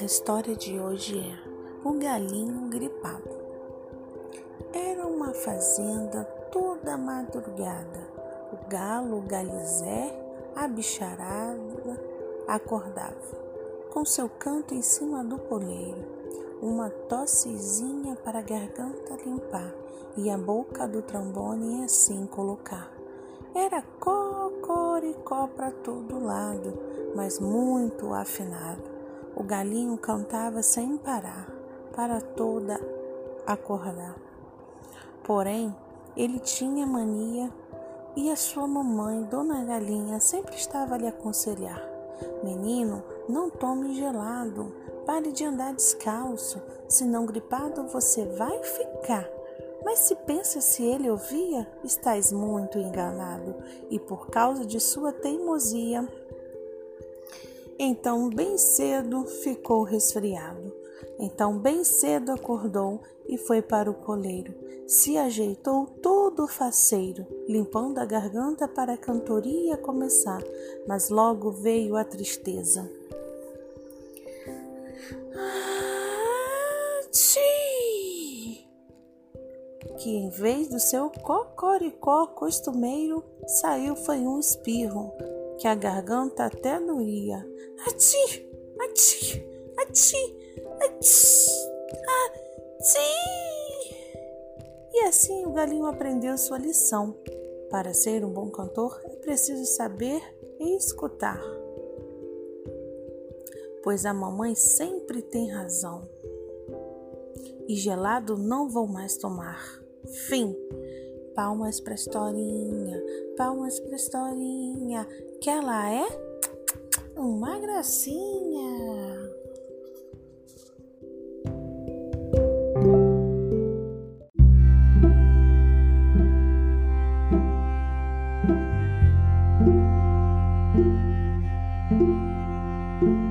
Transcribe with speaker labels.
Speaker 1: A história de hoje é O Galinho Gripado. Era uma fazenda toda madrugada. O galo, o galizé, a bicharada acordava, com seu canto em cima do poleiro, uma tossezinha para a garganta limpar e a boca do trombone assim colocar. Era cocoricó para todo lado, mas muito afinado o galinho cantava sem parar, para toda acordar. Porém, ele tinha mania e a sua mamãe, Dona Galinha, sempre estava a lhe aconselhar: Menino, não tome gelado, pare de andar descalço, senão gripado você vai ficar. Mas se pensa se ele ouvia, estás muito enganado, e por causa de sua teimosia, então, bem cedo ficou resfriado. Então, bem cedo acordou e foi para o poleiro. Se ajeitou todo faceiro, limpando a garganta para a cantoria começar, mas logo veio a tristeza. Que em vez do seu cocoricó costumeiro, saiu foi um espirro, que a garganta até doía. Ati, ati, ati, ati, ati. E assim o galinho aprendeu sua lição. Para ser um bom cantor é preciso saber e escutar. Pois a mamãe sempre tem razão. E gelado não vou mais tomar. Fim. Palmas pra historinha, palmas pra historinha, que ela é uma gracinha. thank